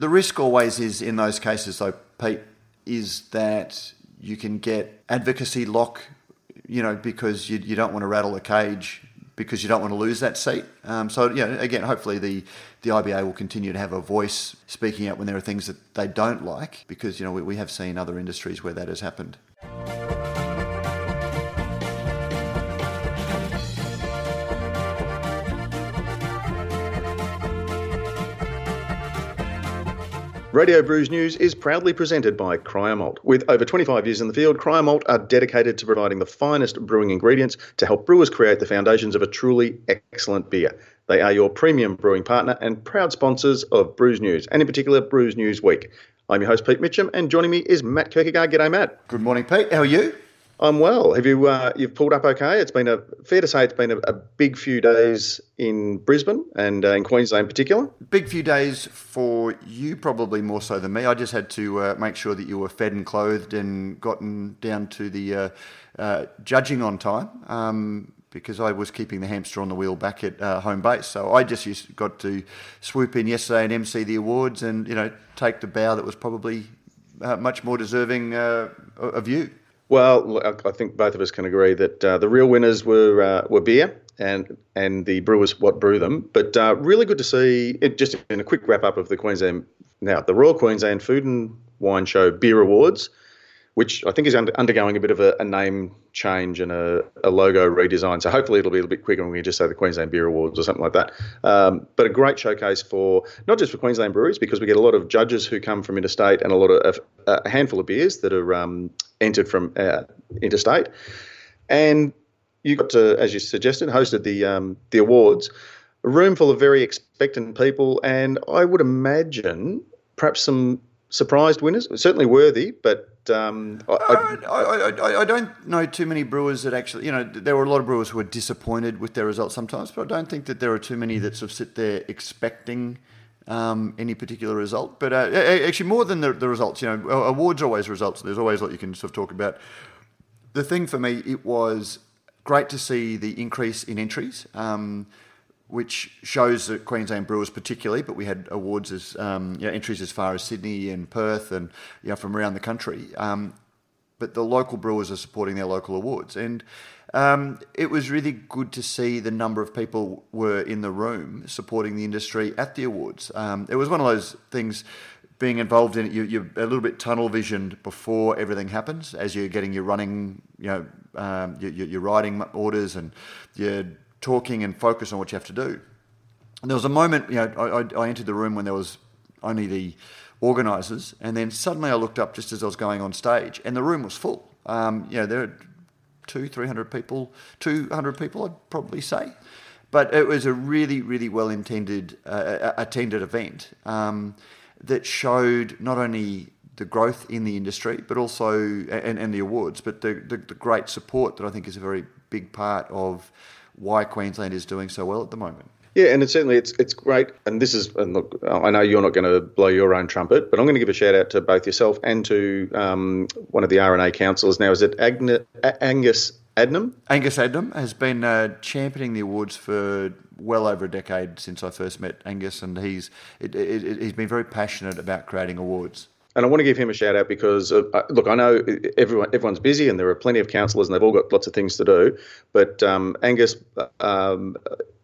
The risk always is in those cases, though, Pete, is that you can get advocacy lock, you know, because you, you don't want to rattle a cage because you don't want to lose that seat. Um, so, you know, again, hopefully the, the IBA will continue to have a voice speaking out when there are things that they don't like because, you know, we, we have seen other industries where that has happened. Radio Brews News is proudly presented by Cryer Malt. With over 25 years in the field, Cryer Malt are dedicated to providing the finest brewing ingredients to help brewers create the foundations of a truly excellent beer. They are your premium brewing partner and proud sponsors of Brews News, and in particular, Brews News Week. I'm your host, Pete Mitchell, and joining me is Matt Kirkegaard. G'day, Matt. Good morning, Pete. How are you? I'm well. Have you uh, you've pulled up okay? It's been a fair to say it's been a, a big few days in Brisbane and uh, in Queensland in particular. Big few days for you, probably more so than me. I just had to uh, make sure that you were fed and clothed and gotten down to the uh, uh, judging on time. Um, because I was keeping the hamster on the wheel back at uh, home base, so I just used, got to swoop in yesterday and MC the awards, and you know take the bow that was probably much more deserving of you. Well, I think both of us can agree that uh, the real winners were uh, were beer and and the brewers what brew them. But uh, really good to see it. Just in a quick wrap up of the Queensland now the Royal Queensland Food and Wine Show Beer Awards which I think is under, undergoing a bit of a, a name change and a, a, logo redesign. So hopefully it'll be a little bit quicker and we can just say the Queensland Beer Awards or something like that. Um, but a great showcase for not just for Queensland breweries because we get a lot of judges who come from interstate and a lot of a handful of beers that are um, entered from uh, interstate. And you got to, as you suggested, hosted the um, the awards. A room full of very expectant people, and I would imagine perhaps some surprised winners. Certainly worthy, but um, I, I, I, I, don't know too many brewers that actually, you know, there were a lot of brewers who were disappointed with their results sometimes, but I don't think that there are too many that sort of sit there expecting um, any particular result. But uh, actually, more than the, the, results, you know, awards are always results. There's always what you can sort of talk about. The thing for me, it was great to see the increase in entries. Um, which shows that Queensland Brewers particularly, but we had awards as um, you know, entries as far as Sydney and Perth and you know, from around the country. Um, but the local brewers are supporting their local awards, and um, it was really good to see the number of people were in the room supporting the industry at the awards. Um, it was one of those things. Being involved in it, you, are a little bit tunnel visioned before everything happens, as you're getting your running, you know, um, your, your riding orders and your talking and focus on what you have to do. And there was a moment, you know, I, I entered the room when there was only the organisers, and then suddenly I looked up just as I was going on stage, and the room was full. Um, you know, there were two, three hundred people, two hundred people, I'd probably say. But it was a really, really well intended, uh, attended event um, that showed not only the growth in the industry, but also and, and the awards, but the, the, the great support that I think is a very big part of why Queensland is doing so well at the moment. Yeah, and it's certainly it's it's great. And this is, and look, I know you're not going to blow your own trumpet, but I'm going to give a shout out to both yourself and to um, one of the RNA councillors. Now, is it Agna, Angus Adnam? Angus Adnam has been uh, championing the awards for well over a decade since I first met Angus, and he's it, it, it, he's been very passionate about creating awards. And I want to give him a shout out because, uh, look, I know everyone everyone's busy and there are plenty of councillors and they've all got lots of things to do. But um, Angus um,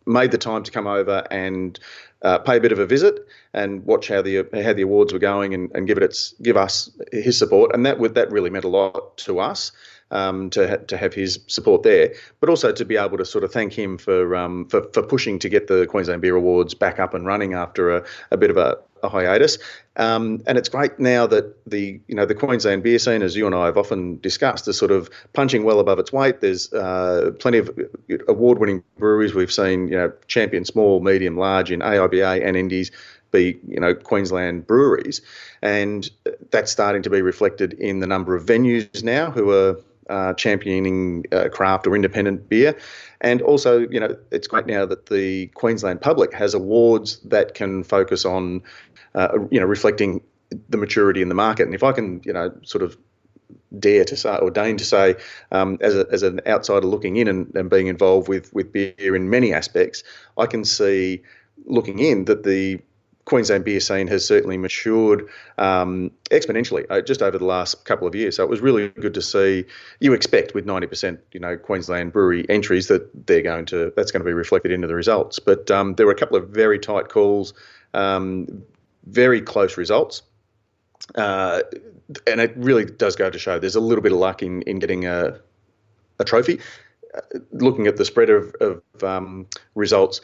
made the time to come over and uh, pay a bit of a visit and watch how the how the awards were going and, and give it its give us his support. And that would that really meant a lot to us um, to ha- to have his support there, but also to be able to sort of thank him for um, for, for pushing to get the Queensland Beer Awards back up and running after a, a bit of a, a hiatus. Um, and it's great now that the you know the Queensland beer scene, as you and I have often discussed, is sort of punching well above its weight. There's uh, plenty of award-winning breweries. We've seen you know champion small, medium, large in AIBA and Indies be you know Queensland breweries, and that's starting to be reflected in the number of venues now who are uh, championing uh, craft or independent beer. And also, you know, it's great now that the Queensland public has awards that can focus on, uh, you know, reflecting the maturity in the market. And if I can, you know, sort of dare to say or deign to say, um, as, a, as an outsider looking in and, and being involved with, with beer in many aspects, I can see looking in that the Queensland beer scene has certainly matured um, exponentially uh, just over the last couple of years. So it was really good to see. You expect with 90%, you know, Queensland brewery entries that they're going to that's going to be reflected into the results. But um, there were a couple of very tight calls, um, very close results. Uh, and it really does go to show there's a little bit of luck in, in getting a, a trophy. Uh, looking at the spread of, of um, results,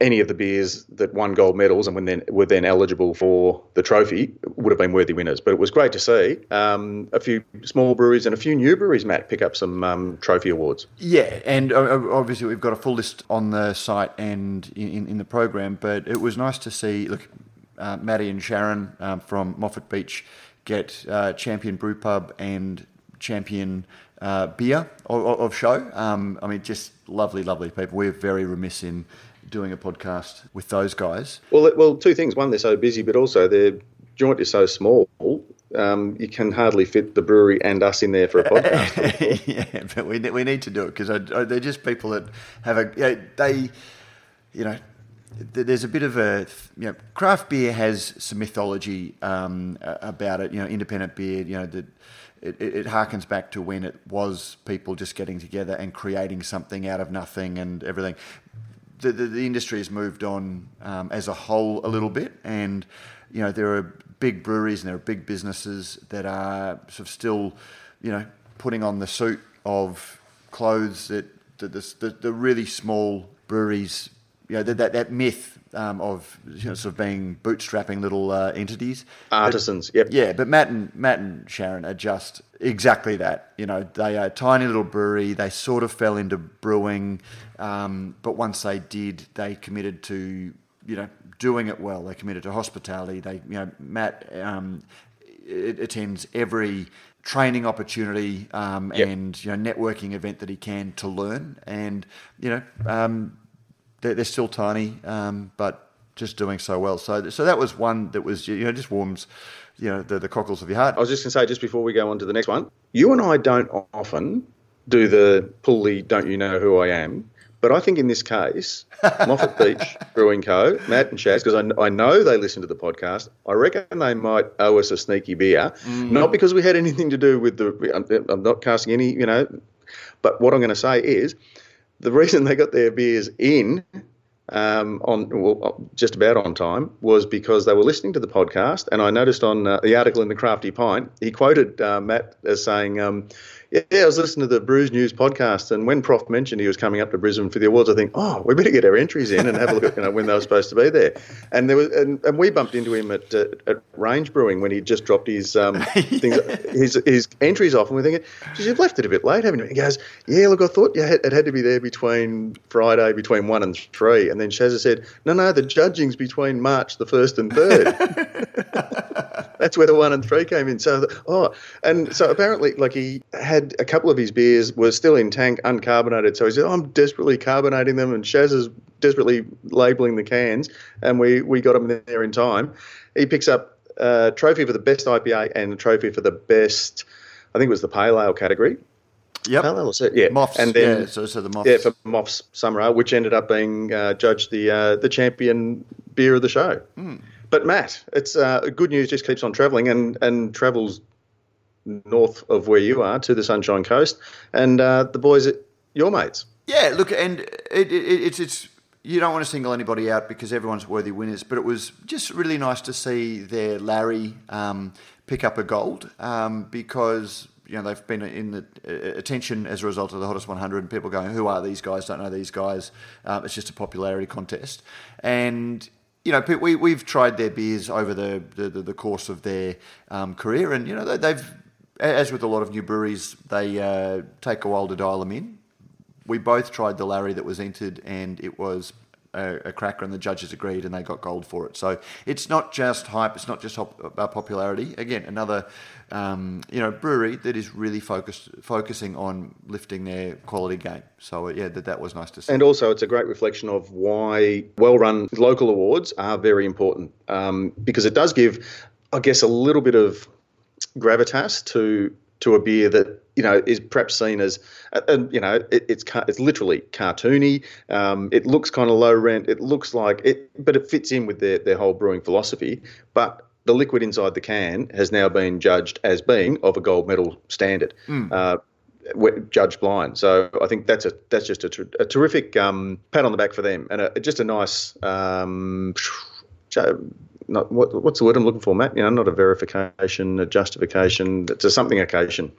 any of the beers that won gold medals and when then were then eligible for the trophy would have been worthy winners. But it was great to see um, a few small breweries and a few new breweries, Matt, pick up some um, trophy awards. Yeah, and uh, obviously we've got a full list on the site and in, in the program. But it was nice to see. Look, uh, Maddie and Sharon um, from Moffat Beach get uh, champion brew pub and champion uh, beer of, of show. Um, I mean, just lovely, lovely people. We're very remiss in doing a podcast with those guys. Well, well, two things. One, they're so busy, but also their joint is so small. Um, you can hardly fit the brewery and us in there for a podcast. yeah, but we, we need to do it because they're just people that have a you know, they, you know, there's a bit of a you know craft beer has some mythology um, about it. You know, independent beer. You know that. It, it, harkens back to when it was people just getting together and creating something out of nothing and everything the, the, the industry has moved on um, as a whole a little bit, and you know there are big breweries and there are big businesses that are sort of still, you know, putting on the suit of clothes that, that the, the, the really small breweries, you know, that, that, that myth um, of you know, sort of being bootstrapping little uh, entities, artisans. But, yep. Yeah, but Matt and Matt and Sharon are just exactly that. You know, they are a tiny little brewery. They sort of fell into brewing, um, but once they did, they committed to you know doing it well. They committed to hospitality. They you know Matt um, attends every training opportunity um, yep. and you know networking event that he can to learn and you know um, they're, they're still tiny, um, but just doing so well. So, so that was one that was you know just warms you know the, the cockles of your heart. I was just going to say just before we go on to the next one, you and I don't often do the pull the don't you know who I am. But I think in this case, Moffat Beach Brewing Co., Matt and Chaz, because I, I know they listen to the podcast, I reckon they might owe us a sneaky beer. Mm. Not because we had anything to do with the, I'm, I'm not casting any, you know, but what I'm going to say is the reason they got their beers in um, on well, just about on time was because they were listening to the podcast, and I noticed on uh, the article in the Crafty Pint, he quoted uh, Matt as saying, um, yeah, I was listening to the Brews News podcast, and when Prof mentioned he was coming up to Brisbane for the awards, I think, oh, we better get our entries in and have a look at you know, when they were supposed to be there. And there was, and, and we bumped into him at, uh, at Range Brewing when he just dropped his um, things, his his entries off, and we're thinking, you've left it a bit late, haven't you? He goes, yeah, look, I thought yeah, it had to be there between Friday, between one and three, and then Shazza said, no, no, the judging's between March the first and third. That's where the one and three came in. So, oh, and so apparently, like he had a couple of his beers were still in tank, uncarbonated. So he said, oh, "I'm desperately carbonating them," and Shaz is desperately labeling the cans, and we we got them there in time. He picks up a trophy for the best IPA and a trophy for the best, I think it was the pale ale category. Yep. Pale ale, yeah. Moffs, and then yeah, so, so the Moffs. Yeah, for Moffs Summer Ale, which ended up being uh, judged the uh, the champion beer of the show. Mm. But Matt, it's uh, good news. Just keeps on travelling and and travels north of where you are to the Sunshine Coast, and uh, the boys, your mates. Yeah, look, and it, it, it's it's you don't want to single anybody out because everyone's worthy winners, but it was just really nice to see their Larry um, pick up a gold um, because you know they've been in the uh, attention as a result of the hottest 100 and people going who are these guys don't know these guys um, it's just a popularity contest and you know, we we've tried their beers over the the, the course of their um, career, and you know they've, as with a lot of new breweries, they uh, take a while to dial them in. We both tried the Larry that was entered, and it was a, a, cracker, and the judges agreed, and they got gold for it. So it's not just hype; it's not just hop, uh, popularity. Again, another um, you know brewery that is really focused focusing on lifting their quality game. So uh, yeah, that that was nice to see. And also, it's a great reflection of why well-run local awards are very important um, because it does give, I guess, a little bit of gravitas to to a beer that you know is perhaps seen as, and you know, it, it's it's literally cartoony. Um, it looks kind of low rent. It looks like it, but it fits in with their their whole brewing philosophy. But the liquid inside the can has now been judged as being of a gold medal standard. Mm. Uh, judged blind. So I think that's a that's just a, ter- a terrific um, pat on the back for them, and a, just a nice. Um, not what, what's the word I'm looking for, Matt? You know, not a verification, a justification. It's a something occasion.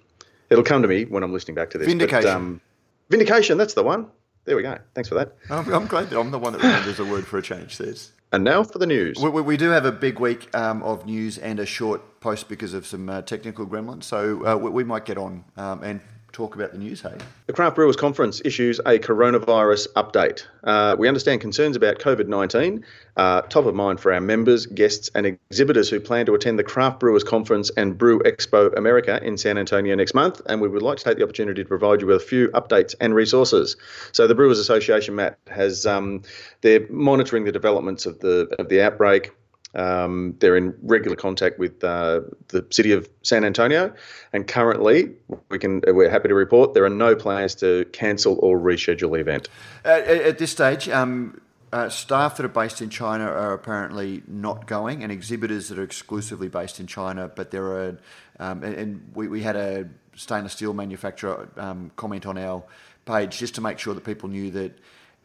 It'll come to me when I'm listening back to this. Vindication. But, um, vindication. That's the one. There we go. Thanks for that. I'm, I'm glad that I'm the one that remembers a word for a change. There's. And now for the news. We, we do have a big week um, of news and a short post because of some uh, technical gremlins. So uh, we, we, might get on um, and talk about the news, hey? The Craft Brewers Conference issues a coronavirus update. Uh, we understand concerns about COVID 19, uh, top of mind for our members, guests, and exhibitors who plan to attend the Craft Brewers Conference and Brew Expo America in San Antonio next month. And we would like to take the opportunity to provide you with a few updates and resources. So, the Brewers Association, Matt, has um, they're monitoring the developments of the of the outbreak. Um, they're in regular contact with uh, the city of San Antonio, and currently we can we're happy to report there are no plans to cancel or reschedule the event. At, at this stage, um, uh, staff that are based in China are apparently not going, and exhibitors that are exclusively based in China. But there are, um, and, and we, we, had a stainless steel manufacturer um, comment on our page just to make sure that people knew that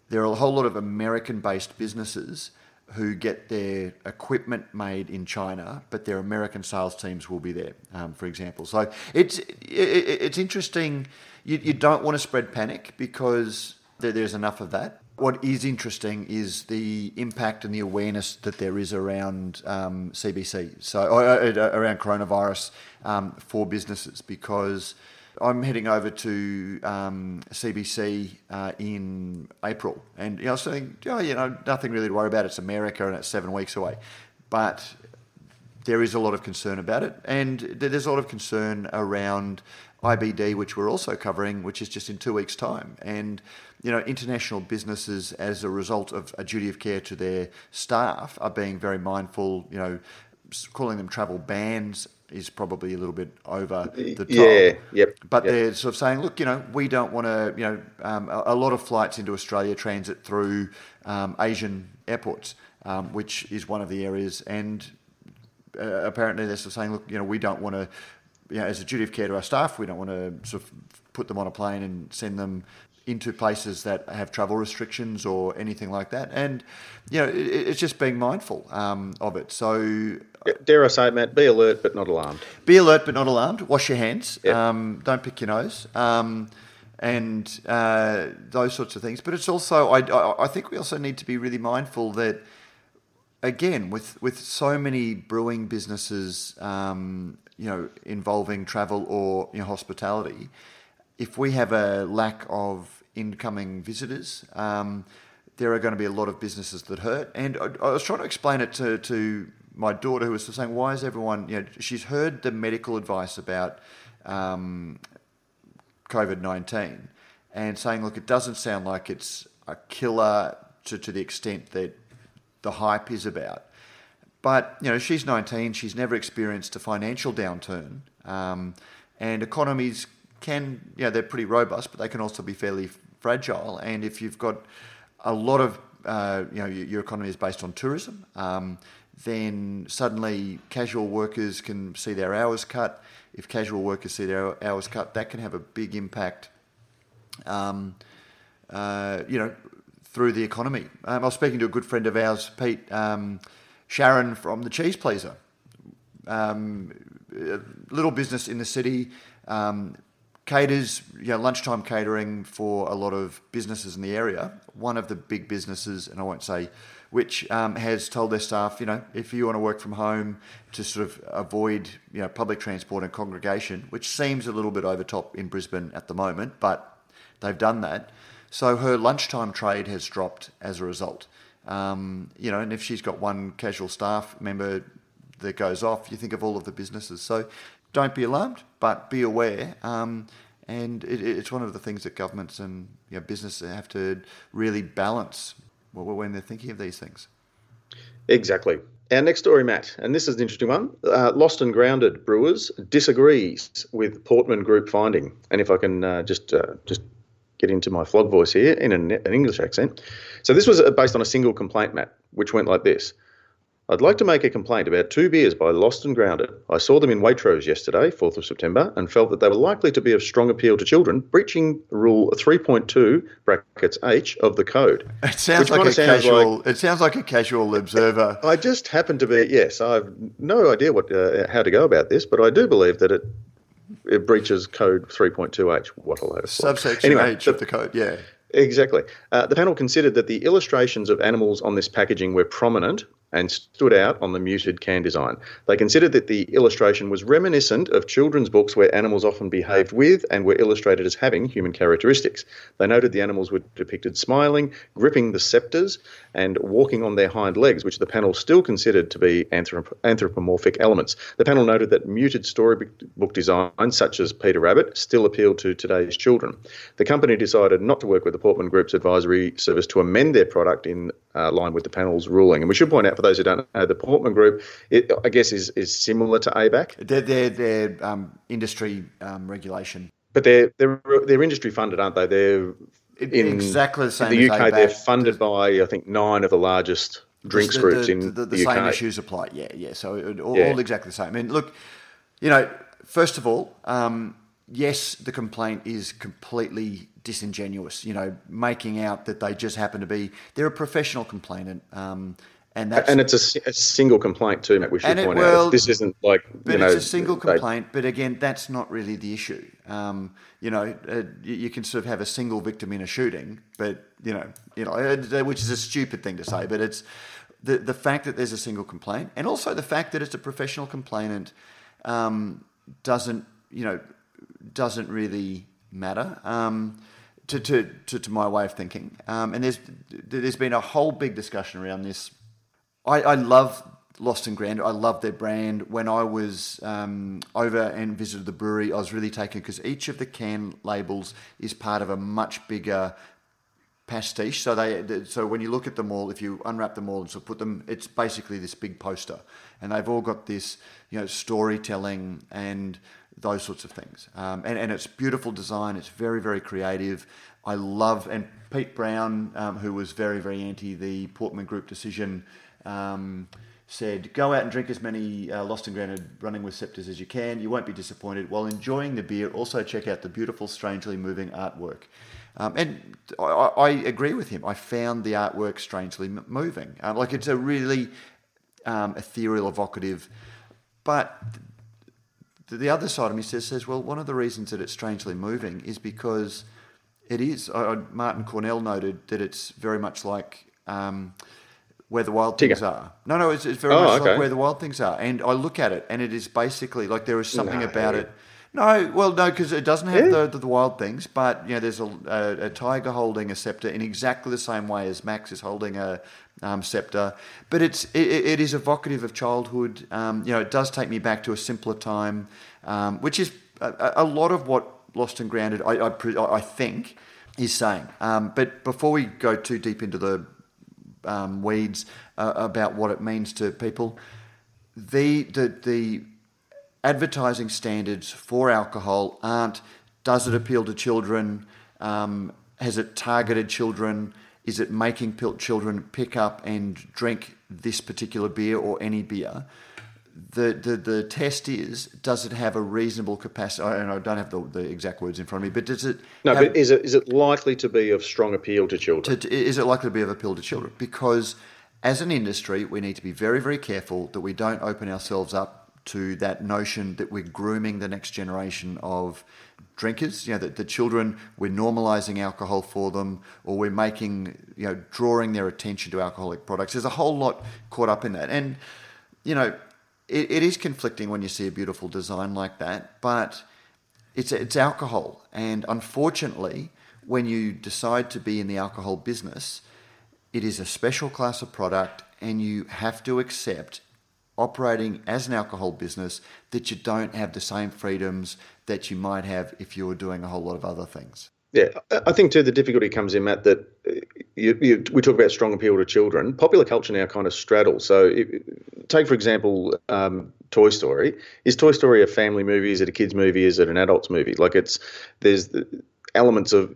there are a whole lot of American-based businesses who get their equipment made in China, but their American sales teams will be there, um, for example. So it's it, it's interesting. You, you don't want to spread panic because there, there's enough of that. What is interesting is the impact and the awareness that there is around um, CBC, so uh, uh, around coronavirus um, for businesses, because I'm heading over to um, CBC uh, in April, and you know, I was saying, oh, you know, nothing really to worry about. It's America, and it's seven weeks away, but there is a lot of concern about it, and there's a lot of concern around IBD, which we're also covering, which is just in two weeks' time, and you know, international businesses, as a result of a duty of care to their staff, are being very mindful. You know, calling them travel bans is probably a little bit over the top. Yeah, yep. But yep. they're sort of saying, look, you know, we don't want to, you know, um, a, a, lot of flights into Australia transit through um, Asian airports, um, which is one of the areas. And uh, apparently they're sort of saying, look, you know, we don't want to, you know, as a duty of care to our staff, we don't want to sort of put them on a plane and send them into places that have travel restrictions or anything like that. And, you know, it, it's just being mindful um, of it. So Dare I say, Matt, be alert but not alarmed. Be alert but not alarmed. Wash your hands. Um, don't pick your nose. Um, and uh, those sorts of things. But it's also, I, I think we also need to be really mindful that, again, with, with so many brewing businesses, um, you know, involving travel or you know, hospitality, if we have a lack of incoming visitors, um, there are going to be a lot of businesses that hurt. And I, I was trying to explain it to, to my daughter who was saying, why is everyone, you know, she's heard the medical advice about um, COVID 19 and saying, look, it doesn't sound like it's a killer to, to the extent that the hype is about. But, you know, she's 19, she's never experienced a financial downturn. Um, and economies can, you know, they're pretty robust, but they can also be fairly fragile. And if you've got a lot of, uh, you know, your economy is based on tourism, um, then suddenly casual workers can see their hours cut. If casual workers see their hours cut, that can have a big impact, um, uh, you know, through the economy. Um, I was speaking to a good friend of ours, Pete um, Sharon from the Cheese Pleaser, um, little business in the city, um, caters, you know, lunchtime catering for a lot of businesses in the area. One of the big businesses, and I won't say which um, has told their staff, you know, if you want to work from home to sort of avoid, you know, public transport and congregation, which seems a little bit over top in Brisbane at the moment, but they've done that. So her lunchtime trade has dropped as a result. Um, you know, and if she's got one casual staff member that goes off, you think of all of the businesses. So don't be alarmed, but be aware. Um, and it, it's one of the things that governments and you know, businesses have to really balance when they're thinking of these things. Exactly. Our next story, Matt, and this is an interesting one. Uh, Lost and Grounded Brewers disagrees with Portman Group finding. And if I can uh, just uh, just get into my flog voice here in an, an English accent. So this was uh, based on a single complaint, Matt, which went like this. I'd like to make a complaint about two beers by Lost and Grounded. I saw them in Waitrose yesterday, 4th of September, and felt that they were likely to be of strong appeal to children, breaching Rule 3.2 brackets H of the code. It sounds like a sounds casual. Like, it sounds like a casual observer. I just happen to be yes. I have no idea what uh, how to go about this, but I do believe that it it breaches code 3.2H. What a load of Subsection anyway, H of the code. Yeah. Exactly. Uh, the panel considered that the illustrations of animals on this packaging were prominent and stood out on the muted can design. They considered that the illustration was reminiscent of children's books where animals often behaved with and were illustrated as having human characteristics. They noted the animals were depicted smiling, gripping the scepters, and walking on their hind legs, which the panel still considered to be anthrop- anthropomorphic elements. The panel noted that muted storybook designs, such as Peter Rabbit, still appeal to today's children. The company decided not to work with the Portman Group's advisory service to amend their product in uh, line with the panel's ruling. And we should point out, for those who don't know, the Portman Group, it, I guess, is, is similar to ABAC. They're, they're, they're um, industry um, regulation. But they're, they're, they're industry funded, aren't they? They're in exactly the same. In the UK, they're funded by I think nine of the largest drinks the, groups the, in the, the, the UK. same issues apply. Yeah, yeah. So it, all, yeah. all, exactly the same. I mean, look, you know, first of all, um, yes, the complaint is completely disingenuous. You know, making out that they just happen to be they're a professional complainant. Um, and, and it's a, a, single complaint too, Matt. We should point well, out this isn't like but know, it's a single complaint. They, but again, that's not really the issue. Um, you know, uh, you, you, can sort of have a single victim in a shooting, but you know, you know, uh, which is a stupid thing to say. But it's the the fact that there's a single complaint, and also the fact that it's a professional complainant, um, doesn't you know, doesn't really matter. Um, to, to, to, to, my way of thinking, um, and there's there's been a whole big discussion around this I, I love Lost and Grounded. I love their brand. When I was um, over and visited the brewery, I was really taken because each of the can labels is part of a much bigger pastiche. So they, so when you look at them all, if you unwrap them all and so put them, it's basically this big poster, and they've all got this, you know, storytelling and those sorts of things. Um, and and it's beautiful design. It's very very creative. I love and Pete Brown, um, who was very very anti the Portman Group decision um, said, Go out and drink as many uh, Lost and Grounded running with scepters as you can. You won't be disappointed. While enjoying the beer, also check out the beautiful, strangely moving artwork. Um, and I, I, agree with him. I found the artwork strangely moving. Uh, like it's a really um, ethereal, evocative. But the other side of me says, says, well, one of the reasons that it's strangely moving is because it is. Uh, Martyn Cornell noted that it's very much like. Um, where the wild things are. No, no, it's, it's very oh, much okay. like where the wild things are. And I look at it, and it is basically like there is something no. about it. No, well, no, because it doesn't have yeah. the, the, wild things, but you know, there's a, a, a, tiger holding a scepter in exactly the same way as Max is holding a um, scepter. But it's it, it is evocative of childhood. Um, you know, it does take me back to a simpler time, um, which is a, a, lot of what Lost and Grounded, I, I, I think, is saying. Um, but before we go too deep into the um, weeds uh, about what it means to people. The, the, the advertising standards for alcohol aren't does it appeal to children? Um, has it targeted children? Is it making children pick up and drink this particular beer or any beer? The, the, the test is does it have a reasonable capacity? And I don't have the, the exact words in front of me, but does it? No, have, but is it is it likely to be of strong appeal to children? To, is it likely to be of appeal to children? Because as an industry, we need to be very very careful that we don't open ourselves up to that notion that we're grooming the next generation of drinkers. You know, that the children we're normalising alcohol for them, or we're making you know drawing their attention to alcoholic products. There's a whole lot caught up in that, and you know it, it is conflicting when you see a beautiful design like that, but it's it's alcohol, and unfortunately, when you decide to be in the alcohol business, it is a special class of product, and you have to accept operating as an alcohol business that you don't have the same freedoms that you might have if you were doing a whole lot of other things. Yeah, I think too the difficulty comes in, Matt, that you, you, we talk about strong appeal to children. Popular culture now kind of straddles. So, it, take for example, um, Toy Story. Is Toy Story a family movie? Is it a kids movie? Is it an adults movie? Like it's there's elements of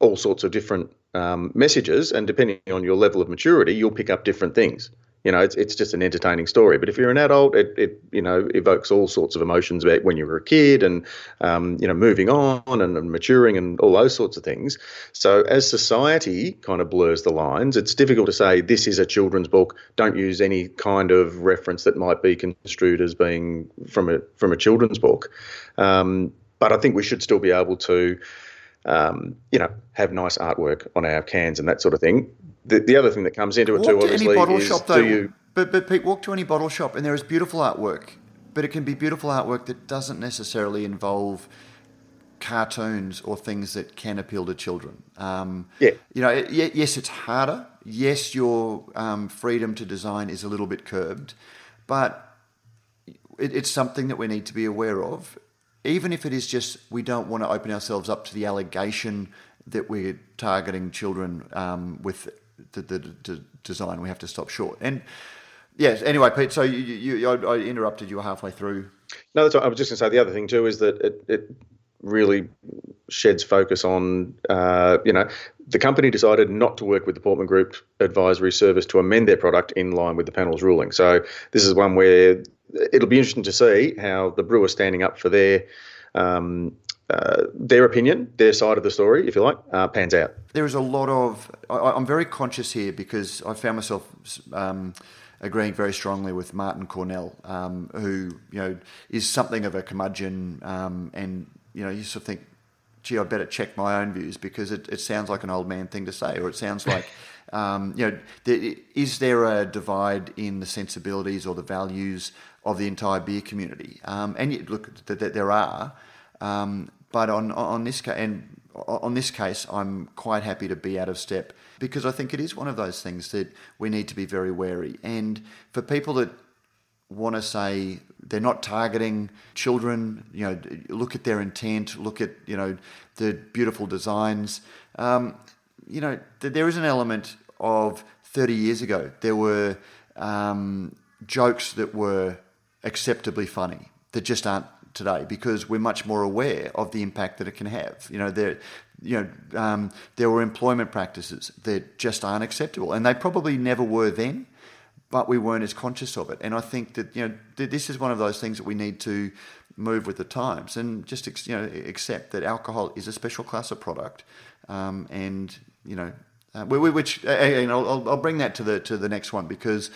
all sorts of different um, messages, and depending on your level of maturity, you'll pick up different things you know, it's, it's just an entertaining story. But if you're an adult, it, it you know evokes all sorts of emotions about when you were a kid and um, you know moving on and, and, maturing and all those sorts of things. So as society kind of blurs the lines, it's difficult to say this is a children's book. Don't use any kind of reference that might be construed as being from a from a children's book. Um, but I think we should still be able to. Um, you know, have nice artwork on our cans and that sort of thing the, the other thing that comes into it walk too, obviously, any bottle is shop, though, do you? But but Pete, walk to any bottle shop, and there is beautiful artwork, but it can be beautiful artwork that doesn't necessarily involve cartoons or things that can appeal to children. Um, yeah. You know, yes, it's harder. Yes, your um, freedom to design is a little bit curbed, but it, it's something that we need to be aware of. Even if it is just we don't want to open ourselves up to the allegation that we're targeting children um, with the, the, the, design, we have to stop short. And yes, anyway, Pete. So you, you, you I interrupted you halfway through. No, that's what I was just going to say. The other thing too is that it, it really sheds focus on, uh, you know, the company decided not to work with the Portman Group Advisory Service to amend their product in line with the panel's ruling. So this is one where it'll be interesting to see how the brewer standing up for their um, uh, their opinion, their side of the story, if you like, uh, pans out. There is a lot of. I, am very conscious here because I found myself um, agreeing very strongly with Martyn Cornell, um, who you know is something of a curmudgeon, um, and you know you sort of think, gee, I better check my own views because it, it sounds like an old man thing to say, or it sounds like. Um, you know, there, is there a divide in the sensibilities or the values of the entire beer community? Um, and yet, look, that, that there are. Um, but on on this case, and on this case, I'm quite happy to be out of step because I think it is one of those things that we need to be very wary. And for people that want to say they're not targeting children, you know, look at their intent, look at you know the beautiful designs. Um, you know, there is an element of 30 years ago there were um, jokes that were acceptably funny that just aren't today because we're much more aware of the impact that it can have. You know, there, you know, um, there were employment practices that just aren't acceptable, and they probably never were then, but we weren't as conscious of it. And I think that you know this is one of those things that we need to move with the times and just you know accept that alcohol is a special class of product, um, and you know. Uh, which and I'll, I'll bring that to the to the next one because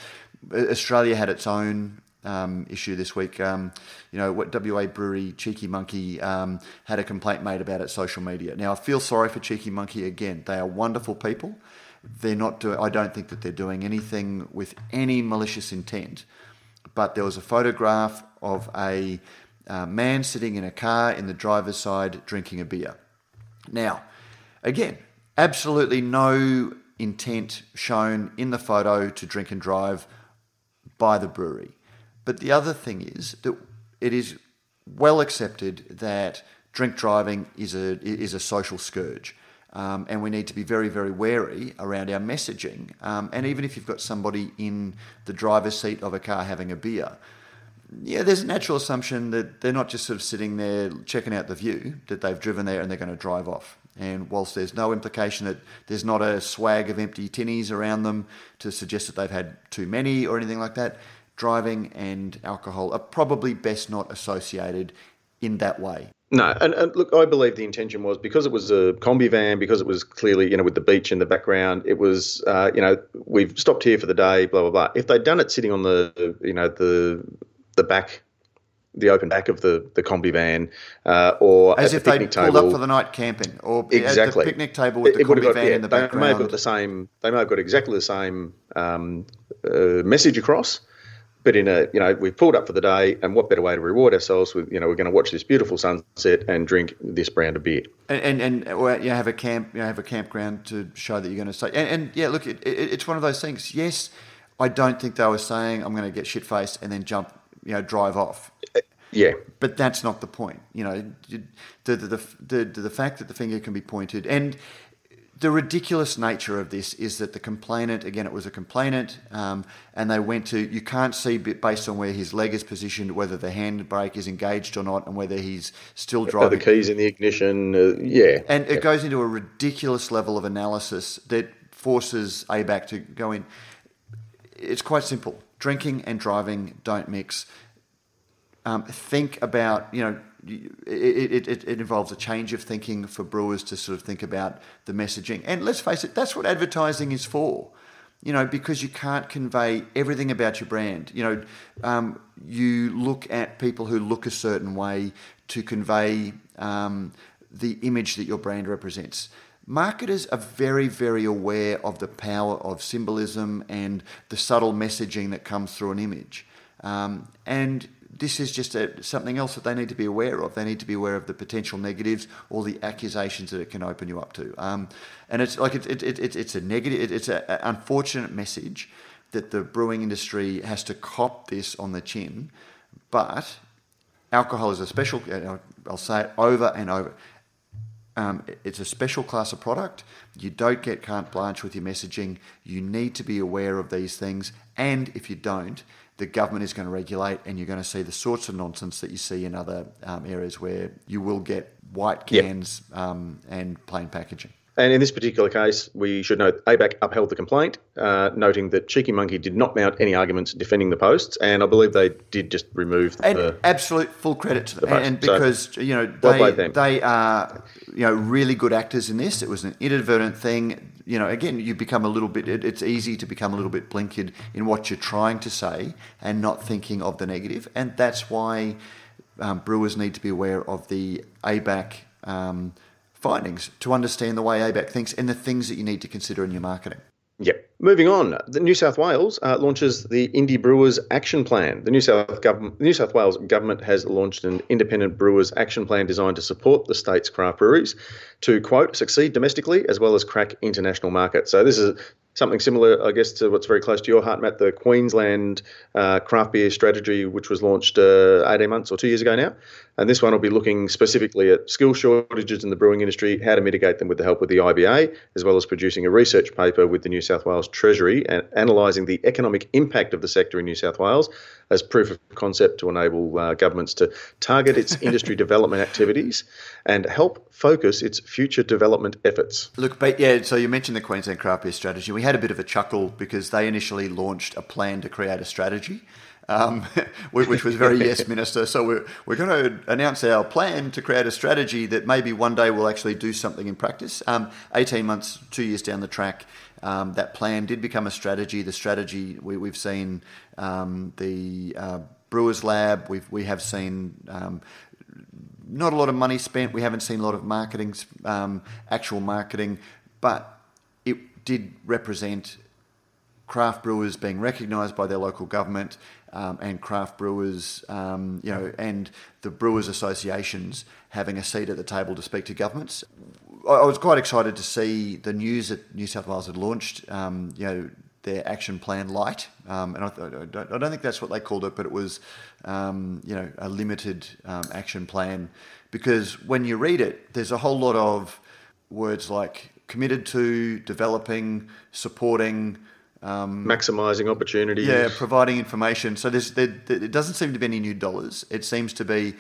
Australia had its own um, issue this week. Um, you know, what WA Brewery Cheeky Monkey um, had a complaint made about its social media. Now, I feel sorry for Cheeky Monkey again. They are wonderful people. They're not doing. I don't think that they're doing anything with any malicious intent. But there was a photograph of a uh, man sitting in a car in the driver's side drinking a beer. Now, again, absolutely no intent shown in the photo to drink and drive by the brewery. But the other thing is that it is well accepted that drink driving is a is a social scourge. Um, and we need to be very, very wary around our messaging. Um, and even if you've got somebody in the driver's seat of a car having a beer, yeah, there's a natural assumption that they're not just sort of sitting there checking out the view, that they've driven there and they're going to drive off. And whilst there's no implication that there's not a swag of empty tinnies around them to suggest that they've had too many or anything like that, driving and alcohol are probably best not associated in that way. No, and, and, look, I believe the intention was because it was a combi van, because it was clearly, you know, with the beach in the background, it was, uh, you know, we've stopped here for the day, blah blah blah. If they'd done it sitting on the, you know, the the back, the open back of the the combi van, uh, or as if the they pulled up for the night camping, or exactly at the picnic table with it, the combi got, van yeah, in the they background. They may have got the same. They may have got exactly the same um, uh, message across but in a you know we've pulled up for the day and what better way to reward ourselves? With you know we're going to watch this beautiful sunset and drink this brand of beer. And and, and you have a camp you know, have a campground to show that you're going to stay. And, and yeah look it, it, it's one of those things. Yes I don't think they were saying I'm going to get shit faced and then jump you know drive off. Yeah. But that's not the point you know. The the the, the, the fact that the finger can be pointed and the ridiculous nature of this is that the complainant, again, it was a complainant, um, and they went to, you can't see based on where his leg is positioned whether the handbrake is engaged or not and whether he's still driving. Are the keys in the ignition? Uh, yeah. And it yeah. goes into a ridiculous level of analysis that forces ABAC to go in. It's quite simple. Drinking and driving don't mix. Um, think about, you know, it, it, it, involves a change of thinking for brewers to sort of think about the messaging. And let's face it, that's what advertising is for. You know, because you can't convey everything about your brand. You know, um, you look at people who look a certain way to convey um, the image that your brand represents. Marketers are very, very aware of the power of symbolism and the subtle messaging that comes through an image. Um, and this is just a, something else that they need to be aware of. They need to be aware of the potential negatives or the accusations that it can open you up to. Um, and it's like it, it, it, it's a negative, it's an unfortunate message that the brewing industry has to cop this on the chin. But alcohol is a special, I'll say it over and over. Um, it's a special class of product. You don't get carte blanche with your messaging. You need to be aware of these things. And if you don't, the government is going to regulate, and you're going to see the sorts of nonsense that you see in other um, areas where you will get white cans yep. um, and plain packaging. And in this particular case, we should note ABAC upheld the complaint, uh, noting that Cheeky Monkey did not mount any arguments defending the posts, and I believe they did just remove and the absolute full credit to them. The and because so, you know they, well they are you know really good actors in this. It was an inadvertent thing. You know, again, you become a little bit. It, it's easy to become a little bit blinkered in what you're trying to say and not thinking of the negative. and that's why um, brewers need to be aware of the ABAC. Um, findings to understand the way ABAC thinks and the things that you need to consider in your marketing. Yep. Moving on, the New South Wales uh, launches the Indie Brewers Action Plan. The New South government, New South Wales government has launched an independent brewers action plan designed to support the state's craft breweries to quote succeed domestically as well as crack international markets. So this is something similar, I guess, to what's very close to your heart, Matt, the Queensland uh, craft beer strategy, which was launched uh, 18 months or two years ago now. And this one will be looking specifically at skill shortages in the brewing industry, how to mitigate them with the help of the IBA, as well as producing a research paper with the New South Wales Treasury and analysing the economic impact of the sector in New South Wales as proof of concept to enable uh, governments to target its industry development activities and help focus its future development efforts. Look, but yeah, so you mentioned the Queensland Craft Beer Strategy. We had a bit of a chuckle because they initially launched a plan to create a strategy um, which was very yes minister. So we're, we're going to announce our plan to create a strategy that maybe one day will actually do something in practice. Um, 18 months, two years down the track, um, that plan did become a strategy. The strategy we, have seen um, the uh, Brewers Lab. We've we have seen um, not a lot of money spent. We haven't seen a lot of marketing, um, actual marketing, but it did represent craft brewers being recognised by their local government um, and craft brewers, um, you know, and the brewers associations having a seat at the table to speak to governments. I, was quite excited to see the news that New South Wales had launched, um, you know, their action plan light, um, and I, I, don't, I, don't, think that's what they called it, but it was, um, you know, a limited um, action plan, because when you read it, there's a whole lot of words like committed to, developing, supporting, um, Maximising opportunities. Yeah, providing information. So there's, there, there, it doesn't seem to be any new dollars. It seems to be,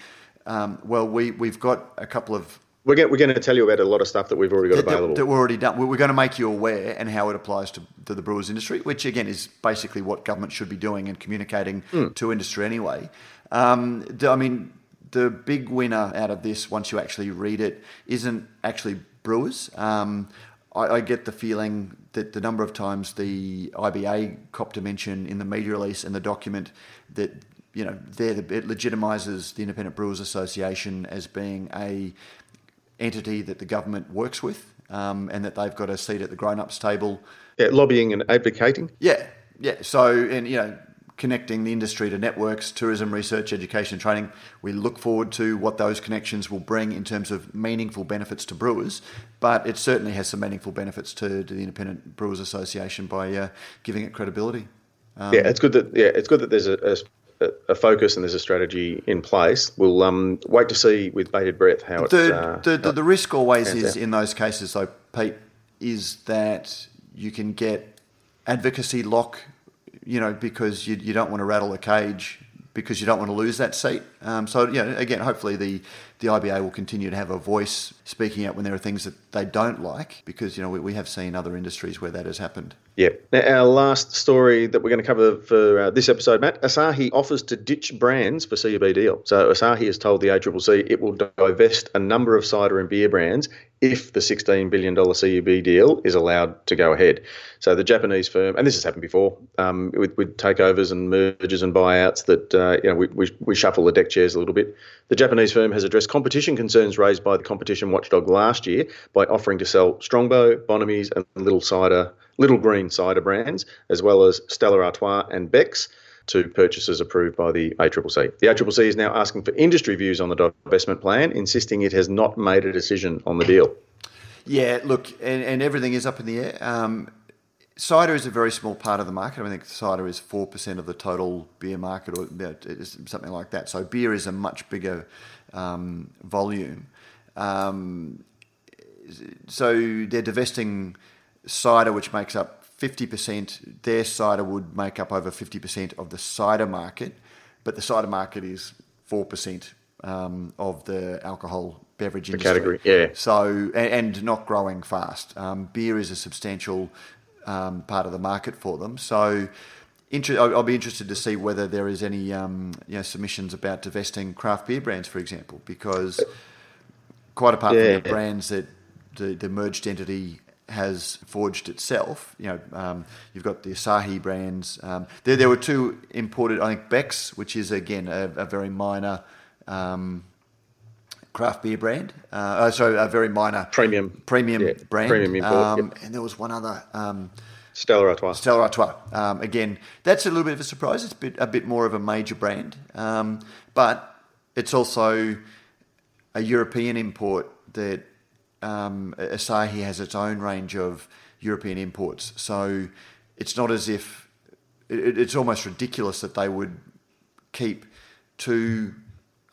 um, well, we, we've got a couple of. We're going, we're going to tell you about a lot of stuff that we've already got that, available. That, we're already done. We're going to make you aware and how it applies to, to the brewers industry, which again is basically what government should be doing and communicating mm. to industry anyway. Um, I mean, the big winner out of this, once you actually read it, isn't actually brewers. Um, I, I, get the feeling that the number of times the IBA copped a mention in the media release and the document that you know there it legitimises the Independent Brewers Association as being a entity that the government works with um, and that they've got a seat at the grown-ups table. Yeah, lobbying and advocating. Yeah, yeah. So and you know connecting the industry to networks, tourism, research, education, training. We look forward to what those connections will bring in terms of meaningful benefits to brewers, but it certainly has some meaningful benefits to, to the Independent Brewers Association by uh, giving it credibility. Um, yeah, it's good that yeah, it's good that there's a, a, a, focus and there's a strategy in place. We'll um, wait to see with bated breath how the, uh, the, the, the risk always is out. in those cases, though, Pete is that you can get advocacy lock, you know, because you, you don't want to rattle a cage because you don't want to lose that seat. Um, so, you know, again, hopefully the, the IBA will continue to have a voice speaking out when there are things that they don't like because, you know, we, we have seen other industries where that has happened. Yeah. Now, our last story that we're going to cover for uh, this episode, Matt, Asahi offers to ditch brands for CUB deal. So Asahi has told the ACCC it will divest a number of cider and beer brands if the $16 billion CUB deal is allowed to go ahead. So the Japanese firm, and this has happened before um, with, with, takeovers and mergers and buyouts, that uh, you know we, we, we shuffle the deck chairs a little bit. The Japanese firm has addressed competition concerns raised by the competition watchdog last year by offering to sell Strongbow, Bonamy's, and Little Cider, Little Green cider brands, as well as Stella Artois and Beck's to purchases approved by the ACCC. The ACCC is now asking for industry views on the divestment plan, insisting it has not made a decision on the deal. Yeah, look, and, and everything is up in the air. Um, cider is a very small part of the market. I think cider is 4% of the total beer market or something like that. So beer is a much bigger um, volume. Um, so they're divesting cider, which makes up 50%, their cider would make up over 50% of the cider market, but the cider market is 4% um, of the alcohol beverage the industry. category, yeah. So, and, and not growing fast. Um, beer is a substantial um, part of the market for them. So, Inter- I'll be interested to see whether there is any um, you know, submissions about divesting craft beer brands, for example, because quite apart yeah. from the brands that the, the merged entity has forged itself. You know, um, you've got the Asahi brands. Um, there, there were two imported. I think Beck's, which is again a, a very minor um, craft beer brand. Uh, oh, sorry, a very minor premium premium yeah, brand. Premium import. Um, yep. And there was one other. Um, Stella Artois. Stella Artois. Um, again, that's a little bit of a surprise. It's a bit, a bit more of a major brand, but it's also a European import that um, Asahi has its own range of European imports. So it's not as if it, it's almost ridiculous that they would keep two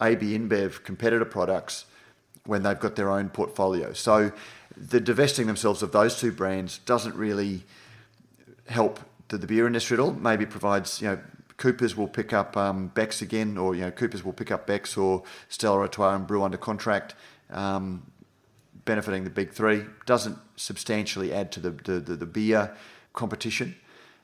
AB InBev competitor products when they've got their own portfolio. So the divesting themselves of those two brands doesn't really help the, the beer industry at all. Maybe provides, you know, Coopers will pick up um, Beck's again, or you know, Coopers will pick up Beck's or Stella Artois and brew under contract. Um, benefiting the big three. Doesn't substantially add to the the, the, the beer competition.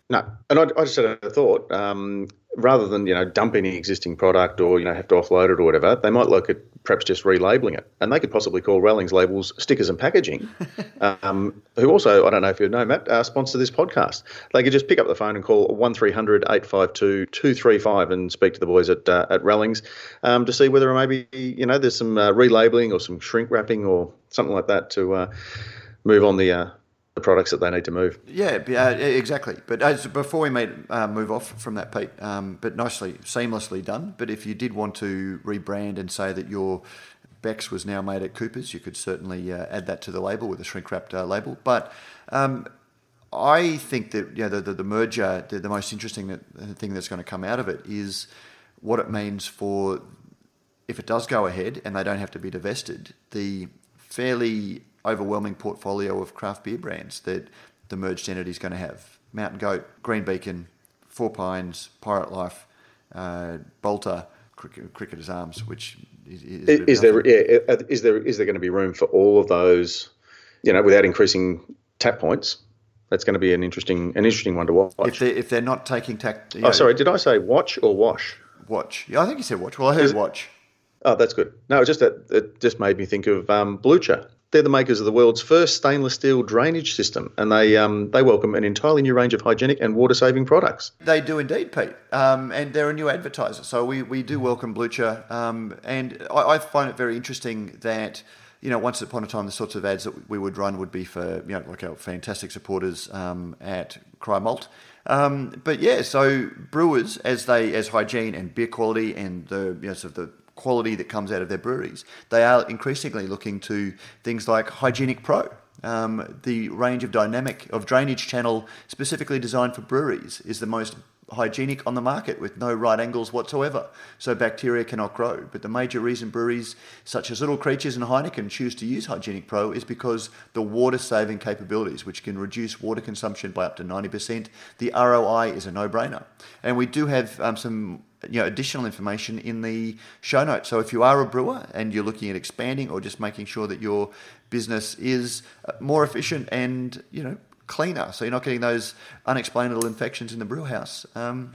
No, and I, I just had a thought. Um, rather than you know dump any existing product or you know have to offload it or whatever, they might look at perhaps just relabeling it, and they could possibly call Rallings labels stickers and packaging. um, who also, I don't know if you know, Matt, uh, sponsor this podcast. They could just pick up the phone and call one 852 235 and speak to the boys at uh, at Rallings um, to see whether maybe you know there's some uh, relabeling or some shrink wrapping or something like that to uh, move on the uh, the products that they need to move. Yeah, uh, exactly. But as, before we made, uh, move off from that, Pete, um, but nicely, seamlessly done. But if you did want to rebrand and say that your Beck's was now made at Cooper's, you could certainly uh, add that to the label with a shrink wrapped uh, label. But um, I think that you know, the, the, the merger, the, the, most interesting thing that's going to come out of it is what it means for if it does go ahead and they don't have to be divested, the fairly overwhelming portfolio of craft beer brands that the merged entity is going to have. Mountain Goat, Green Beacon, Four Pines, Pirate Life, uh, Balter, Cricketer's Arms, which is, is, is there yeah, uh, is there is there going to be room for all of those, you know, without increasing tap points? That's going to be an interesting an interesting one to watch. If they're, if they're not taking tap, oh, sorry, did I say watch or wash? Watch. Yeah, I think you said watch. Well, I heard is, watch. Oh, that's good. No, just that it just made me think of um, Blucher they're the makers of the world's first stainless steel drainage system, and they um, they welcome an entirely new range of hygienic and water saving products. They do indeed, Pete, um, and they're a new advertiser. So we, we do welcome Blucher, um, and I, I, find it very interesting that you know once upon a time the sorts of ads that we would run would be for you know like our fantastic supporters um, at Cryer Malt. Um, but yeah, so brewers as they as hygiene and beer quality and the you know, sort of the quality that comes out of their breweries. They are increasingly looking to things like HygienicPro, um, the range of dynamic of drainage channel specifically designed for breweries is the most hygienic on the market with no right angles whatsoever, so bacteria cannot grow. But the major reason breweries such as Little Creatures and Heineken choose to use HygienicPro is because the water saving capabilities, which can reduce water consumption by up to 90%, the ROI is a no brainer. And we do have um, some you know, additional information in the show notes. So if you are a brewer and you're looking at expanding or just making sure that your business is uh, more efficient and you know cleaner, so you're not getting those unexplainable infections in the brew house. Um,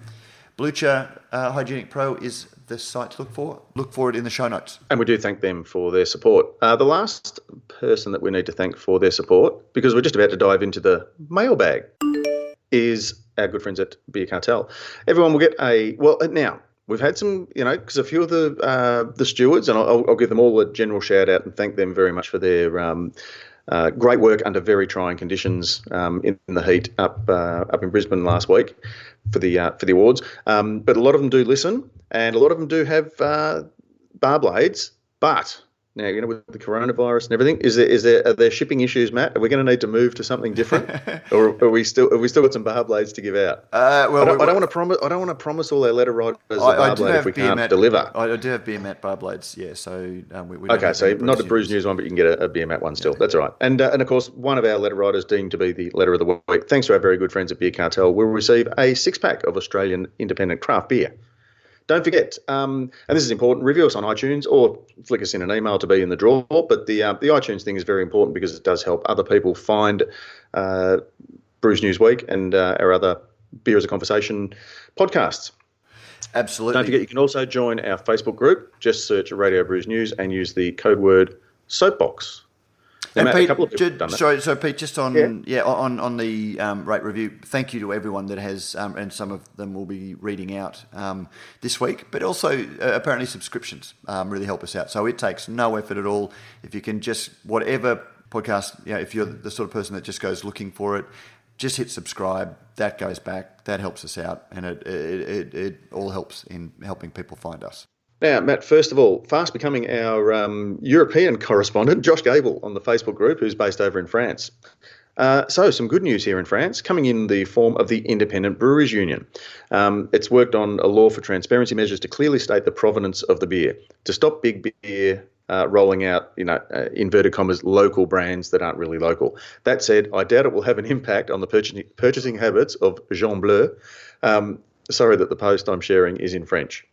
Blucher uh, HygienicPro is the site to look for. Look for it in the show notes. And we do thank them for their support. Uh, the last person that we need to thank for their support, because we're just about to dive into the mailbag, is our good friends at Beer Cartel. Everyone will get a well now. We've had some, you know, because a few of the uh, the stewards, and I'll, I'll, give them all a general shout out and thank them very much for their um, uh, great work under very trying conditions um, in, in, the heat up uh, up in Brisbane last week for the uh, for the awards. Um, but a lot of them do listen, and a lot of them do have uh, bar blades. But now, you know, with the coronavirus and everything, is there is there are there shipping issues, Matt? Are we going to need to move to something different, or are we still are we still got some bar blades to give out? Uh, well, I don't, don't, want to promise. I don't want to promise all our letter writers a bar blade if we can't mat, deliver. I do have beer mat bar blades, yeah. So um, we, we okay, so not a Brews News one, but you can get a, a beer mat one still. Yeah. That's all right. And uh, and of course, one of our letter writers deemed to be the letter of the week. Thanks to our very good friends at Beer Cartel, will receive a six pack of Australian independent craft beer. Don't forget, um, and this is important, review us on iTunes or flick us in an email to be in the draw. But the uh, the iTunes thing is very important because it does help other people find uh, Brews News Week and uh, our other Beer as a Conversation podcasts. Absolutely. Don't forget, you can also join our Facebook group. Just search Radio Brews News and use the code word soapbox. And Pete, sorry, so Pete, just on yeah, yeah on on the um, rate review, thank you to everyone that has, um, and some of them will be reading out um, this week. But also, uh, apparently, subscriptions um, really help us out. So it takes no effort at all. If you can just whatever podcast, you know, if you're the sort of person that just goes looking for it, just hit subscribe. That goes back. That helps us out, and it it, it, it all helps in helping people find us. Now, Matt, first of all, fast becoming our um, European correspondent, Josh Gable on the Facebook group, who's based over in France. Uh, so, some good news here in France, coming in the form of the Independent Brewers Union. Um, it's worked on a law for transparency measures to clearly state the provenance of the beer, to stop big beer uh, rolling out, you know, uh, inverted commas, local brands that aren't really local. That said, I doubt it will have an impact on the purchasing, purchasing habits of Jean Bleu. Um, sorry that the post I'm sharing is in French.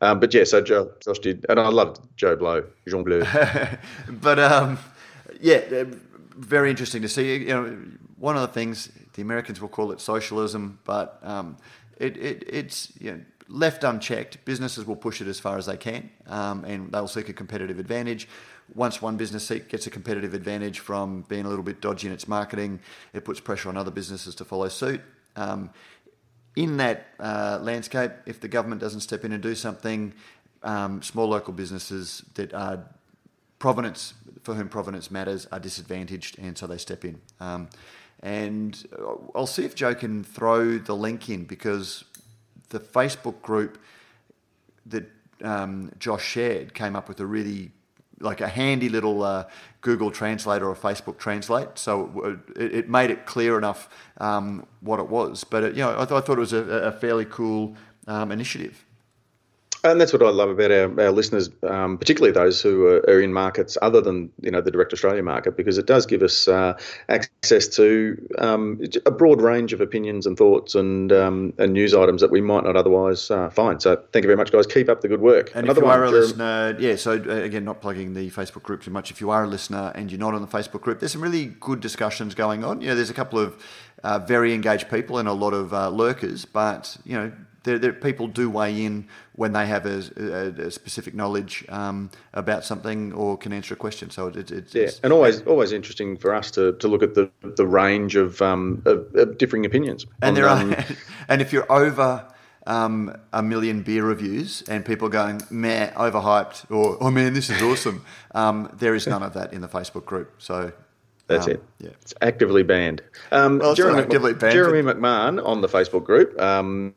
Um, but yeah, so Joe, Josh did, and I loved Joe Blow, Jean Bleu. but um, yeah, uh, very interesting to see. You know, one of the things the Americans will call it socialism, but um, it, it, it's you know, left unchecked. Businesses will push it as far as they can, um, and they'll seek a competitive advantage. Once one business gets a competitive advantage from being a little bit dodgy in its marketing, it puts pressure on other businesses to follow suit. Um, in that uh, landscape, if the government doesn't step in and do something, um, small local businesses that are provenance for whom provenance matters are disadvantaged, and so they step in. Um, and I'll see if Joe can throw the link in because the Facebook group that um, Josh shared came up with a really like a handy little uh, Google Translate or a Facebook Translate. So it, it made it clear enough um, what it was. But it, you know, I, th- I, thought it was a, a fairly cool um, initiative. And that's what I love about our, our listeners, um, particularly those who are, are, in markets other than you know the direct Australia market, because it does give us uh, access to um, a broad range of opinions and thoughts and um, and news items that we might not otherwise uh, find. So thank you very much, guys. Keep up the good work. And Another if you are a listener, yeah. So uh, again, not plugging the Facebook group too much. If you are a listener and you're not on the Facebook group, there's some really good discussions going on. You know, there's a couple of uh, very engaged people and a lot of uh, lurkers, but you know there, there, people do weigh in when they have a, a, a specific knowledge um, about something or can answer a question. So it, it, yeah, and always always interesting for us to, to look at the the range of, um, of, of differing opinions. And there are, um, and if you're over. Um, a million beer reviews and people going, meh, overhyped, or oh man, this is awesome. Um, there is none of that in the Facebook group. So that's um, it. Yeah. It's actively banned. Um, well, Jeremy, actively banned. Jeremy McMahon on the Facebook group. Um,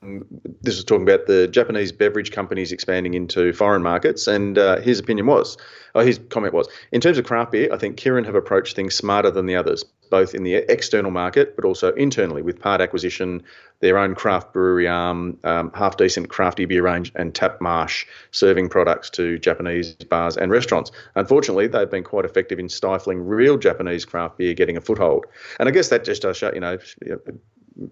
this was talking about the Japanese beverage companies expanding into foreign markets, and uh, his opinion was, oh, his comment was, in terms of craft beer, I think Kirin have approached things smarter than the others. Both in the external market but also internally with part acquisition, their own craft brewery arm, um, half decent crafty beer range, and Tap Marché serving products to Japanese bars and restaurants. Unfortunately, they've been quite effective in stifling real Japanese craft beer getting a foothold. And I guess that just does show, you know,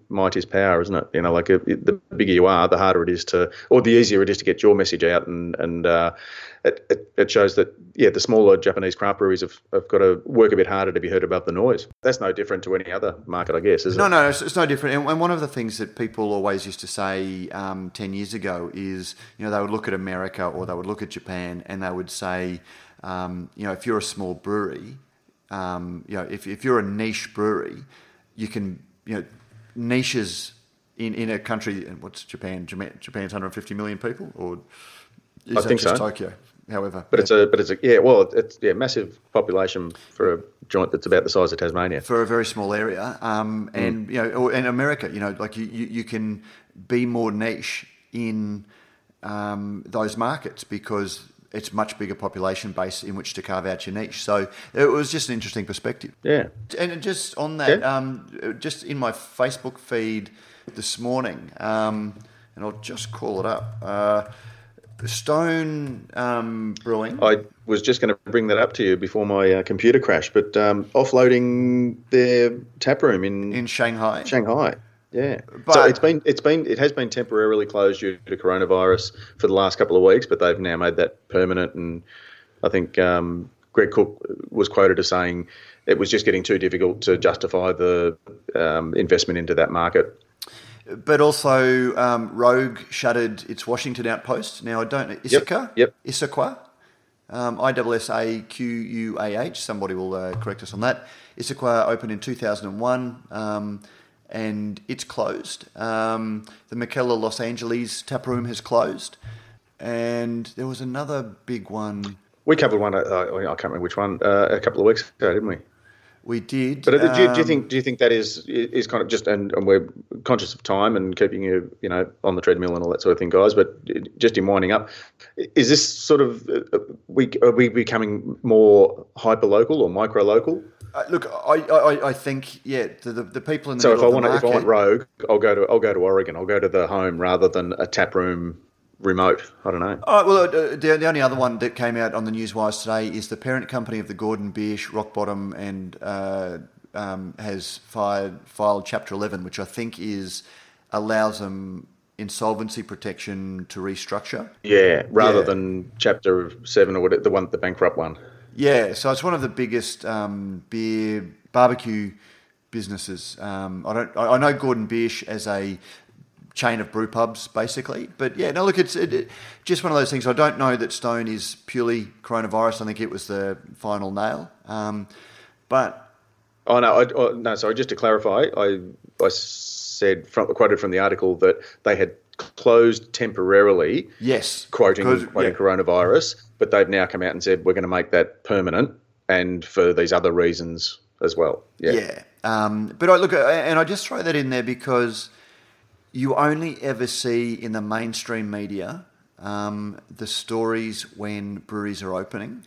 might is power, isn't it? You know, like the bigger you are, the harder it is to, or the easier it is to get your message out, and and uh, it, it, it, shows that yeah, the smaller Japanese craft breweries have, have got to work a bit harder to be heard above the noise. That's no different to any other market, I guess, is no, it? No, no, it's, it's, no different. And, and, one of the things that people always used to say um, ten years ago is, you know, they would look at America or they would look at Japan and they would say, um, you know, if you're a small brewery, um, you know, if if you're a niche brewery, you can, you know, niches in, in a country, and what's Japan? Japan's 150 million people, or I think so. Tokyo? However, but yeah. it's a but it's a yeah well it's yeah massive population for a joint that's about the size of Tasmania for a very small area. Um, mm. and mm. you know, in America, you know, like you, you, you can be more niche in um, those markets because it's much bigger population base in which to carve out your niche. So it was just an interesting perspective. Yeah. And just on that, yeah. um, just in my Facebook feed this morning, um, and I'll just call it up. Uh, The stone um, Brewing. I was just going to bring that up to you before my uh, computer crashed, but um, offloading their tap room in in Shanghai. Shanghai. Yeah. But, so it's been it's been it has been temporarily closed due to coronavirus for the last couple of weeks, but they've now made that permanent. And I think um, Greg Koch was quoted as saying it was just getting too difficult to justify the um, investment into that market. But also, um, Rogue shuttered its Washington outpost. Now I don't know Issaquah. Yep. yep. Issaquah. Um, I W S A Q U A H. Somebody will uh, correct us on that. Issaquah opened in 2001. Um, and it's closed. Um, the Mikkeller Los Angeles tap room has closed, and there was another big one. We covered one. Uh, I can't remember which one. Uh, a couple of weeks ago, didn't we? We did. But um, do, you, do, you, think do you think that is is kind of just and, and, we're conscious of time and keeping you you know on the treadmill and all that sort of thing, guys. But just in winding up, is this sort of uh, we are we becoming more hyper local or micro local? Uh, look, I, I, I think yeah, the, the, the people in the so if I want if I want Rogue, I'll go to I'll go to Oregon. I'll go to the home rather than a tap room remote. I don't know. Oh, well, uh, the, the only other one that came out on the newswires today is the parent company of the Gordon Biersch Rock Bottom and uh, um, has fired, filed Chapter 11, which I think is allows them insolvency protection to restructure. Yeah, rather yeah. than Chapter 7 or whatever, the one, the bankrupt one. Yeah, so it's one of the biggest um, beer barbecue businesses. Um, I don't. I, know Gordon Biersch as a chain of brew pubs, basically. But yeah, no, look, it's it, it, just one of those things. I don't know that Stone is purely coronavirus. I think it was the final nail. Um, but oh no, I, oh, no, sorry. Just to clarify, I I said from, quoted from the article that they had closed temporarily. Yes, quoting quoting yeah. coronavirus but they've now come out and said we're going to make that permanent and for these other reasons as well. Yeah. Yeah. Um, but I look, and I just throw that in there because you only ever see in the mainstream media um, the stories when breweries are opening,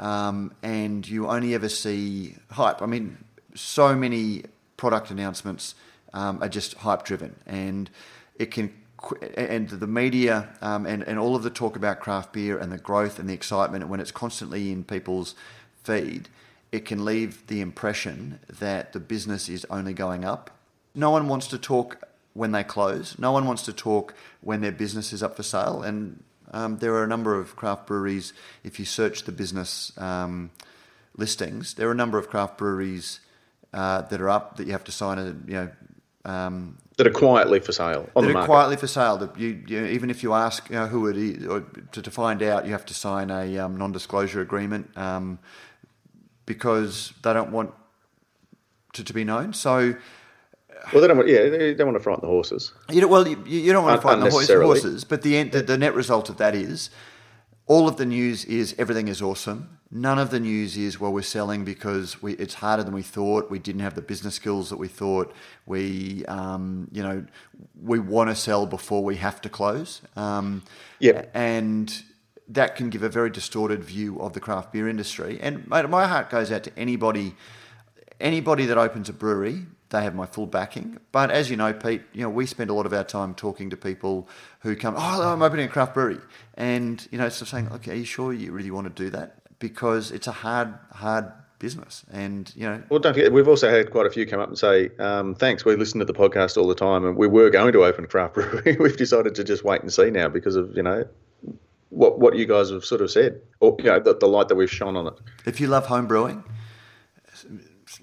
um, and you only ever see hype. I mean, so many product announcements um, are just hype driven, and it can and the media um, and, and all of the talk about craft beer and the growth and the excitement when it's constantly in people's feed, it can leave the impression that the business is only going up. No one wants to talk when they close. No one wants to talk when their business is up for sale. And um, there are a number of craft breweries. If you search the business um, listings, there are a number of craft breweries uh, that are up that you have to sign a you know um, that are quietly for sale on that the are market. quietly for sale. That you, you even if you ask you know, who it is, or to, to find out, you have to sign a um, non-disclosure agreement um, because they don't want to, to be known. So. Well, they don't want. Yeah, they don't want to frighten the horses. You know, well, you, you don't want to frighten the horses, but the, end, the the net result of that is all of the news is everything is awesome. None of the news is well we're selling because we, it's harder than we thought. We didn't have the business skills that we thought. We um, you know we want to sell before we have to close. Um, yeah, and that can give a very distorted view of the craft beer industry. And my, my heart goes out to anybody anybody that opens a brewery, they have my full backing. But as you know, Pete, you know we spend a lot of our time talking to people who come. Oh, I'm opening a craft brewery, and you know, sort of saying, okay, are you sure you really want to do that? Because it's a hard, hard business, and you know. Well, don't forget, we've also had quite a few come up and say, um, "Thanks, we listen to the podcast all the time, and we were going to open a craft brewery. we've decided to just wait and see now because of you know what what you guys have sort of said, or you know the, the light that we've shone on it. If you love home brewing,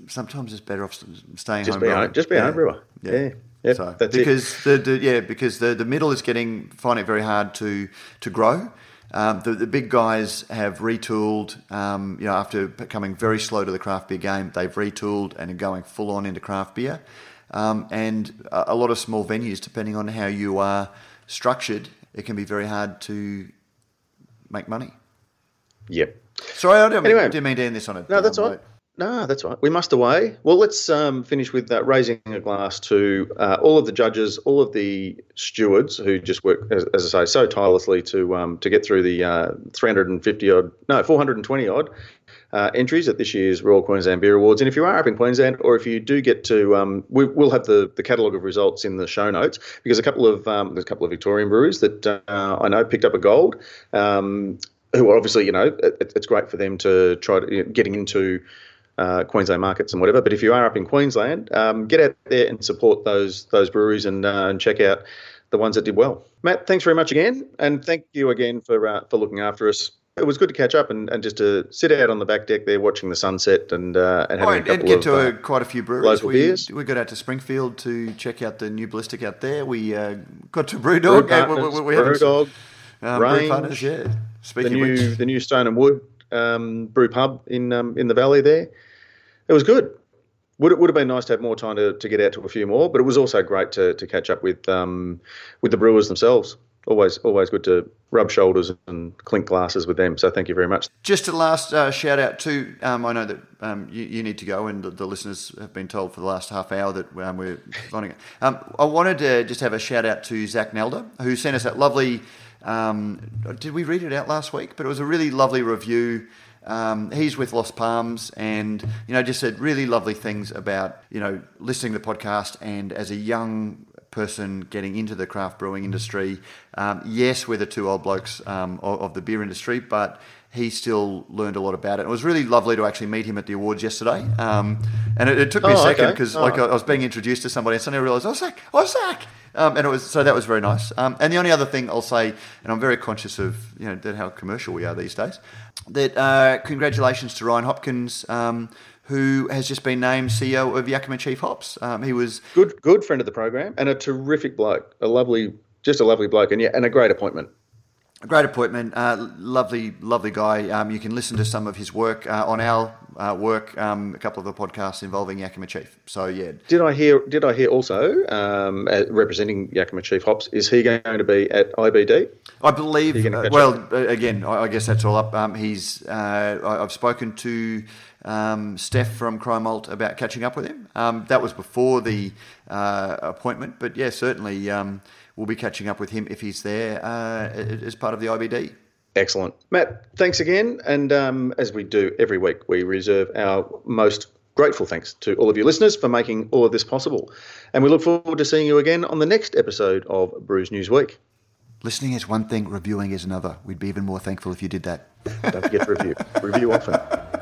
sometimes it's better off staying just home be brewing. home, just be a home. Yeah. yeah. Yep, so, that's because it. the, the yeah because the, the middle is getting finding it very hard to to grow. Um, the, the big guys have retooled. Um, you know, after coming very slow to the craft beer game, they've retooled and are going full on into craft beer. Um, and a, a lot of small venues, depending on how you are structured, it can be very hard to make money. Yep. Sorry, I didn't, Anyway. mean, didn't mean to end this on a. No, that's all right. No, that's right. We must away. Well, let's um, finish with uh, raising a glass to uh, all of the judges, all of the stewards who just work, as, as I say, so tirelessly to um, to get through the uh, 350 odd, no, 420 odd uh, entries at this year's Royal Queensland Beer Awards. And if you are up in Queensland, or if you do get to, um, we, we'll have the, the catalogue of results in the show notes because a couple of um, there's a couple of Victorian breweries that uh, I know picked up a gold. Um, who are obviously, you know, it, it's great for them to try to you know, getting into uh, Queensland markets and whatever. But if you are up in Queensland, um, get out there and support those those breweries and uh, and check out the ones that did well. Matt, thanks very much again, and thank you again for uh, for looking after us. It was good to catch up and, and just to sit out on the back deck there watching the sunset and uh, and Oh, having a couple and get of to uh, a, quite a few breweries. we, beers. we got out to Springfield to check out the new ballistic out there. We uh, got to Brewdog. Brew we- we, we Brewdog, um, Brew Partners, yeah. the new of which, the new Stone and Wood um, brew pub in um, in the valley there. It was good. Would it would have been nice to have more time to, to get out to a few more, but it was also great to, to catch up with um, with the brewers themselves. Always always good to rub shoulders and clink glasses with them. So thank you very much. just a last uh, shout out to, um, I know that um, you, you need to go, and the, the listeners have been told for the last half hour that um, we're finding it. Um, I wanted to just have a shout out to Zach Nelder, who sent us that lovely. Um, did we read it out last week? But it was a really lovely review. Um, he's with Lost Palms, and you know, just said really lovely things about you know listening to the podcast, and as a young person getting into the craft brewing industry, um, yes, we're the two old blokes um, of, of the beer industry, but he still learned a lot about it. It was really lovely to actually meet him at the awards yesterday, um, and it, it took me a Oh, second okay. because Oh. like I was being introduced to somebody, and suddenly I realised, oh Zach, oh Zach, um, and it was so that was very nice. Um, and the only other thing I'll say, and I'm very conscious of you know that how commercial we are these days, that uh, congratulations to Ryan Hopkins. Who has just been named CEO of Yakima Chief Hops? Um, he was Good good friend of the program and a terrific bloke, a lovely just a lovely bloke, and yeah, and a great appointment. A great appointment, uh, lovely, lovely guy. Um, you can listen to some of his work uh, on our uh, work, um, a couple of the podcasts involving Yakima Chief. So yeah, Did I hear? Did I hear also um, uh, representing Yakima Chief Hops? Is he going to be at IBD? I believe. Uh, well, uh, again, I, I guess that's all up. Um, he's. Uh, I've spoken to um, Steph from Cryer Malt about catching up with him. Um, that was before the uh, appointment, but yeah, certainly um, we'll be catching up with him if he's there uh, as part of the IBD. Excellent, Matt. Thanks again, and um, as we do every week, we reserve our most grateful thanks to all of you listeners for making all of this possible, and we look forward to seeing you again on the next episode of Brews News Week. Listening is one thing, reviewing is another. We'd be even more thankful if you did that. Don't forget to review. review often.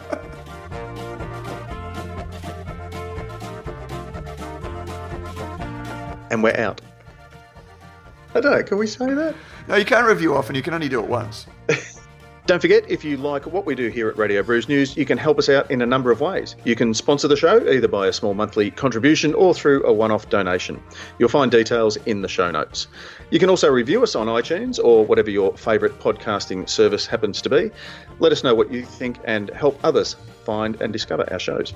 And we're out. I don't know. Can we say that? No, you can't review often. You can only do it once. Don't forget, if you like what we do here at Radio Brews News, you can help us out in a number of ways. You can sponsor the show either by a small monthly contribution or through a one off donation. You'll find details in the show notes. You can also review us on iTunes or whatever your favourite podcasting service happens to be. Let us know what you think and help others find and discover our shows.